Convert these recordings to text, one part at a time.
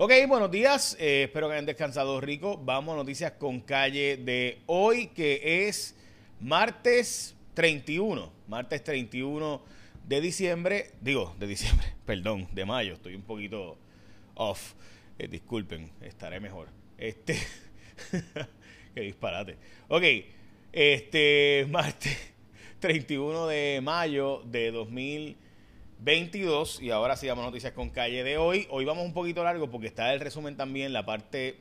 Ok, buenos días. Eh, espero que hayan descansado rico. Vamos a noticias con calle de hoy, que es martes 31. Martes 31 de diciembre. Digo, de diciembre, perdón, de mayo. Estoy un poquito off. Eh, disculpen, estaré mejor. Este. qué disparate. Ok, este martes 31 de mayo de 2020. 22 y ahora sí vamos noticias con calle de hoy. Hoy vamos un poquito largo porque está el resumen también, la parte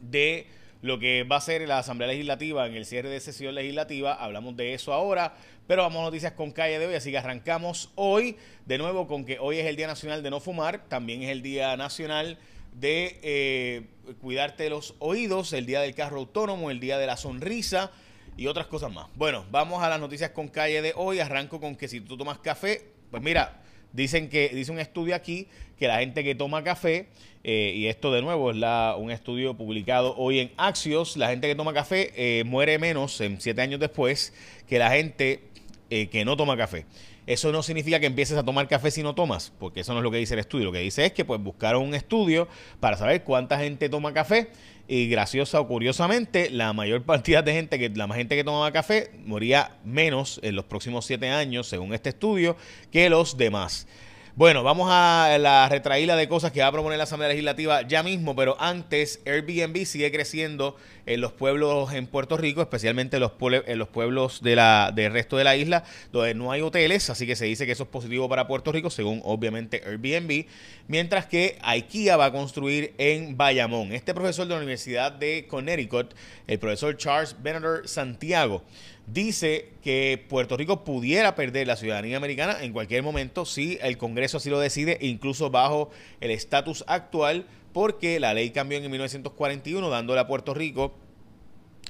de lo que va a ser la Asamblea Legislativa en el cierre de sesión legislativa. Hablamos de eso ahora, pero vamos a noticias con calle de hoy, así que arrancamos hoy de nuevo con que hoy es el Día Nacional de No Fumar, también es el Día Nacional de eh, cuidarte los oídos, el Día del Carro Autónomo, el Día de la Sonrisa y otras cosas más. Bueno, vamos a las noticias con calle de hoy. Arranco con que si tú tomas café, pues mira, dicen que dice un estudio aquí que la gente que toma café eh, y esto de nuevo es la, un estudio publicado hoy en Axios, la gente que toma café eh, muere menos en siete años después que la gente eh, que no toma café. Eso no significa que empieces a tomar café si no tomas, porque eso no es lo que dice el estudio. Lo que dice es que pues buscaron un estudio para saber cuánta gente toma café y graciosa o curiosamente, la mayor cantidad de gente que la más gente que tomaba café moría menos en los próximos siete años, según este estudio, que los demás. Bueno, vamos a la retraída de cosas que va a proponer la Asamblea Legislativa ya mismo, pero antes Airbnb sigue creciendo en los pueblos en Puerto Rico, especialmente en los, en los pueblos del resto de la isla, donde no hay hoteles, así que se dice que eso es positivo para Puerto Rico, según obviamente Airbnb, mientras que IKEA va a construir en Bayamón. Este profesor de la Universidad de Connecticut, el profesor Charles Beneder Santiago, dice que Puerto Rico pudiera perder la ciudadanía americana en cualquier momento si el Congreso así lo decide, incluso bajo el estatus actual, porque la ley cambió en 1941, dándole a Puerto Rico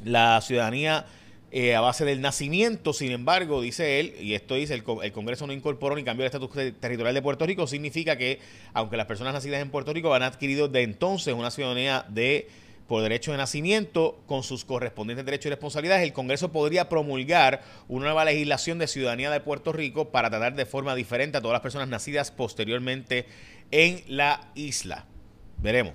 la ciudadanía eh, a base del nacimiento. Sin embargo, dice él, y esto dice, el, el, Congreso no incorporó ni cambió el estatus territorial de Puerto Rico, significa que, aunque las personas nacidas en Puerto Rico han adquirido de entonces una ciudadanía de por derecho de nacimiento con sus correspondientes derechos y responsabilidades, el Congreso podría promulgar una nueva legislación de ciudadanía de Puerto Rico para tratar de forma diferente a todas las personas nacidas posteriormente en la isla. Veremos.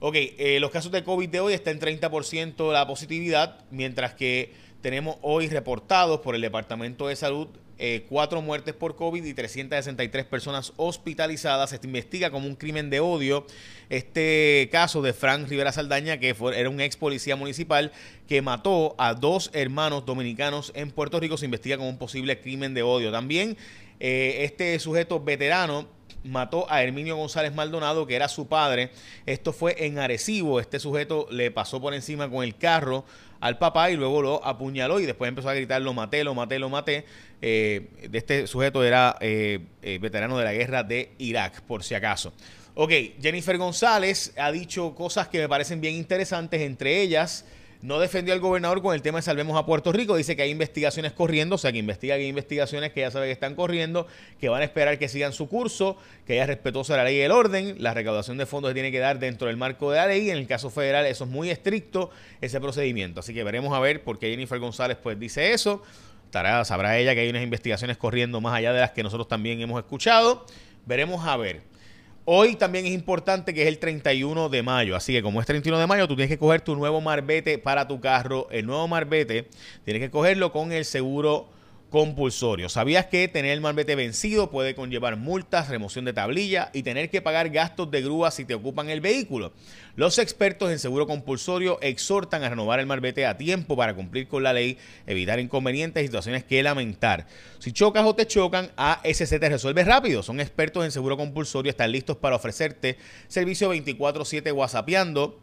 Ok, eh, los casos de COVID de hoy está en 30% la positividad, mientras que tenemos hoy reportados por el Departamento de Salud eh, cuatro muertes por COVID y 363 personas hospitalizadas. Se investiga como un crimen de odio este caso de Frank Rivera Saldaña, que fue, era un ex policía municipal que mató a dos hermanos dominicanos en Puerto Rico. Se investiga como un posible crimen de odio. También eh, este sujeto veterano mató a Herminio González Maldonado, que era su padre. Esto fue en Arecibo. Este sujeto le pasó por encima con el carro al papá y luego lo apuñaló y después empezó a gritar lo maté, lo maté, lo maté. Eh, este sujeto era eh, eh, veterano de la guerra de Irak, por si acaso. Ok, Jennifer González ha dicho cosas que me parecen bien interesantes, entre ellas no defendió al gobernador con el tema de Salvemos a Puerto Rico. Dice que hay investigaciones corriendo, o sea, que investiga que hay investigaciones que ya sabe que están corriendo, que van a esperar que sigan su curso, que ella respetuosa la ley y el orden. La recaudación de fondos se tiene que dar dentro del marco de la ley. En el caso federal, eso es muy estricto, ese procedimiento. Así que veremos a ver por qué Jennifer González pues dice eso. sabrá ella que hay unas investigaciones corriendo más allá de las que nosotros también hemos escuchado. Veremos a ver. Hoy también es importante que es el 31 de mayo, así que como es 31 de mayo, tú tienes que coger tu nuevo marbete para tu carro. El nuevo marbete tienes que cogerlo con el seguro compulsorio. ¿Sabías que tener el malvete vencido puede conllevar multas, remoción de tablilla y tener que pagar gastos de grúa si te ocupan el vehículo? Los expertos en seguro compulsorio exhortan a renovar el malvete a tiempo para cumplir con la ley, evitar inconvenientes y situaciones que lamentar. Si chocas o te chocan, ASC te resuelve rápido. Son expertos en seguro compulsorio, están listos para ofrecerte servicio 24/7 whatsappeando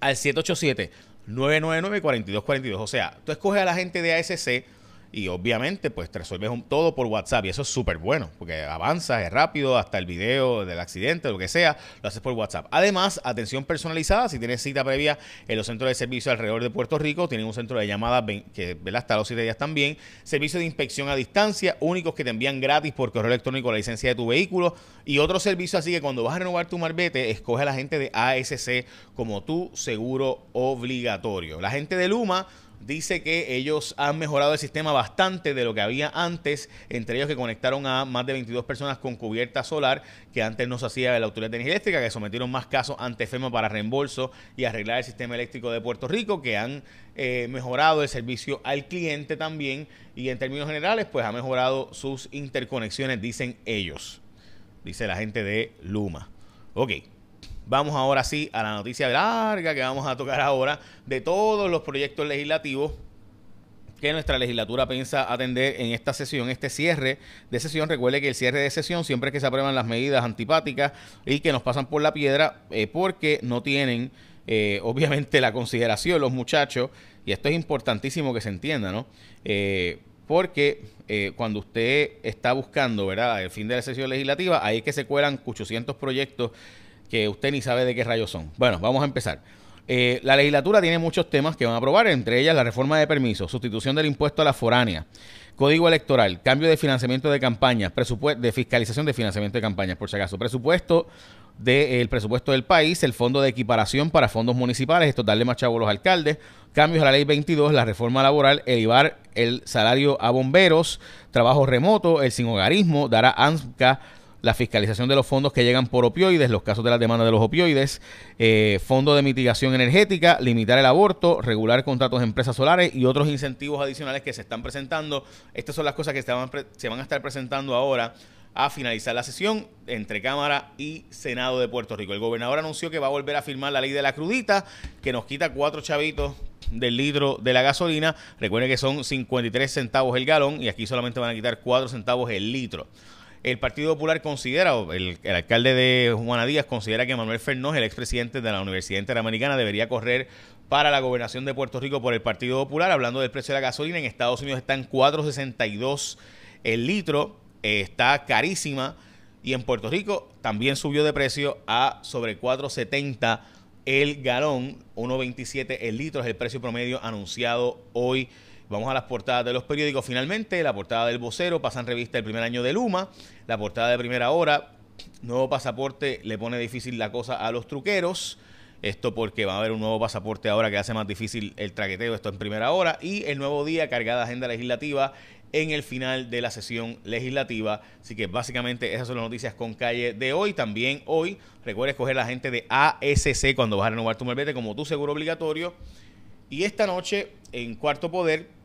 al 787 999 4242. O sea, tú escoges a la gente de ASC y obviamente pues te resuelves todo por WhatsApp y eso es súper bueno porque avanzas, es rápido, hasta el video del accidente, lo que sea, lo haces por WhatsApp. Además, atención personalizada, si tienes cita previa en los centros de servicio alrededor de Puerto Rico, tienen un centro de llamada que ¿verdad? hasta los 7 días también, servicio de inspección a distancia, únicos que te envían gratis por correo electrónico la licencia de tu vehículo y otro servicio así que cuando vas a renovar tu marbete, escoge a la gente de ASC como tu seguro obligatorio. La gente de Luma dice que ellos han mejorado el sistema bastante de lo que había antes, entre ellos que conectaron a más de 22 personas con cubierta solar, que antes no se hacía de la Autoridad de Energía Eléctrica, que sometieron más casos ante FEMA para reembolso y arreglar el sistema eléctrico de Puerto Rico, que han eh, mejorado el servicio al cliente también y en términos generales, pues ha mejorado sus interconexiones, dicen ellos, dice la gente de Luma. Ok. Vamos ahora sí a la noticia larga que vamos a tocar ahora de todos los proyectos legislativos que nuestra legislatura piensa atender en esta sesión, este cierre de sesión. Recuerde que el cierre de sesión siempre que se aprueban las medidas antipáticas y que nos pasan por la piedra eh, porque no tienen eh, obviamente la consideración los muchachos, y esto es importantísimo que se entienda, ¿no? Eh, porque cuando usted está buscando, ¿verdad?, el fin de la sesión legislativa, ahí es que se cuelan 800 proyectos que usted ni sabe de qué rayos son. Bueno, vamos a empezar. Eh, la legislatura tiene muchos temas que van a aprobar, entre ellas la reforma de permisos, sustitución del impuesto a la foránea, código electoral, cambio de financiamiento de campañas, presupuesto de fiscalización de financiamiento de campañas, por si acaso, presupuesto del presupuesto del país, el fondo de equiparación para fondos municipales, esto darle más chavo a los alcaldes, cambios a la ley 22, la reforma laboral, elevar el salario a bomberos, trabajo remoto, el sin hogarismo, dará ANSCA la fiscalización de los fondos que llegan por opioides, los casos de las demandas de los opioides, eh, fondo de mitigación energética, limitar el aborto, regular contratos de empresas solares y otros incentivos adicionales que se están presentando. Estas son las cosas que se van, se van a estar presentando ahora a finalizar la sesión entre Cámara y Senado de Puerto Rico. El gobernador anunció que va a volver a firmar la ley de la crudita, que nos quita cuatro chavitos del litro de la gasolina. Recuerden que son 53 centavos el galón y aquí solamente van a quitar cuatro centavos el litro. El Partido Popular considera, o el, alcalde de Juana Díaz considera que Manuel Fernández, el expresidente de la Universidad Interamericana, debería correr para la gobernación de Puerto Rico por el Partido Popular. Hablando del precio de la gasolina, en Estados Unidos está en 4.62 el litro, eh, está carísima. Y en Puerto Rico también subió de precio a sobre 4.70 el galón, 1.27 el litro es el precio promedio anunciado hoy Vamos a las portadas de los periódicos. Finalmente, la portada del vocero pasa en revista el primer año de Luma. La portada de primera hora, nuevo pasaporte le pone difícil la cosa a los truqueros. Esto porque va a haber un nuevo pasaporte ahora que hace más difícil el traqueteo, esto en primera hora. Y el nuevo día, cargada agenda legislativa en el final de la sesión legislativa. Así que básicamente esas son las noticias con calle de hoy. También hoy recuerda escoger la gente de ASC cuando vas a renovar tu malvete como tu seguro obligatorio. Y esta noche en Cuarto Poder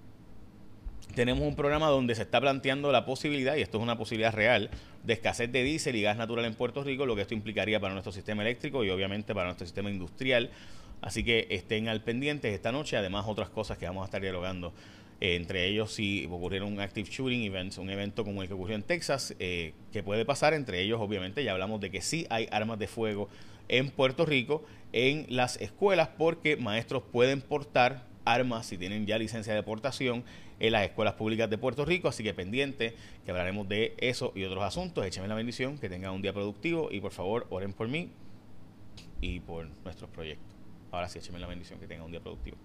tenemos un programa donde se está planteando la posibilidad, y esto es una posibilidad real, de escasez de diésel y gas natural en Puerto Rico, lo que esto implicaría para nuestro sistema eléctrico y obviamente para nuestro sistema industrial. Así que estén al pendiente esta noche, además otras cosas que vamos a estar dialogando. Eh, entre ellos, si ocurrieron un active shooting event, un evento como el que ocurrió en Texas, eh, que puede pasar. Entre ellos, obviamente, ya hablamos de que sí hay armas de fuego en Puerto Rico en las escuelas porque maestros pueden portar armas si tienen ya licencia de portación en las escuelas públicas de Puerto Rico, así que pendiente que hablaremos de eso y otros asuntos. Échame la bendición, que tengan un día productivo y por favor oren por mí y por nuestros proyectos. Ahora sí, écheme la bendición, que tengan un día productivo.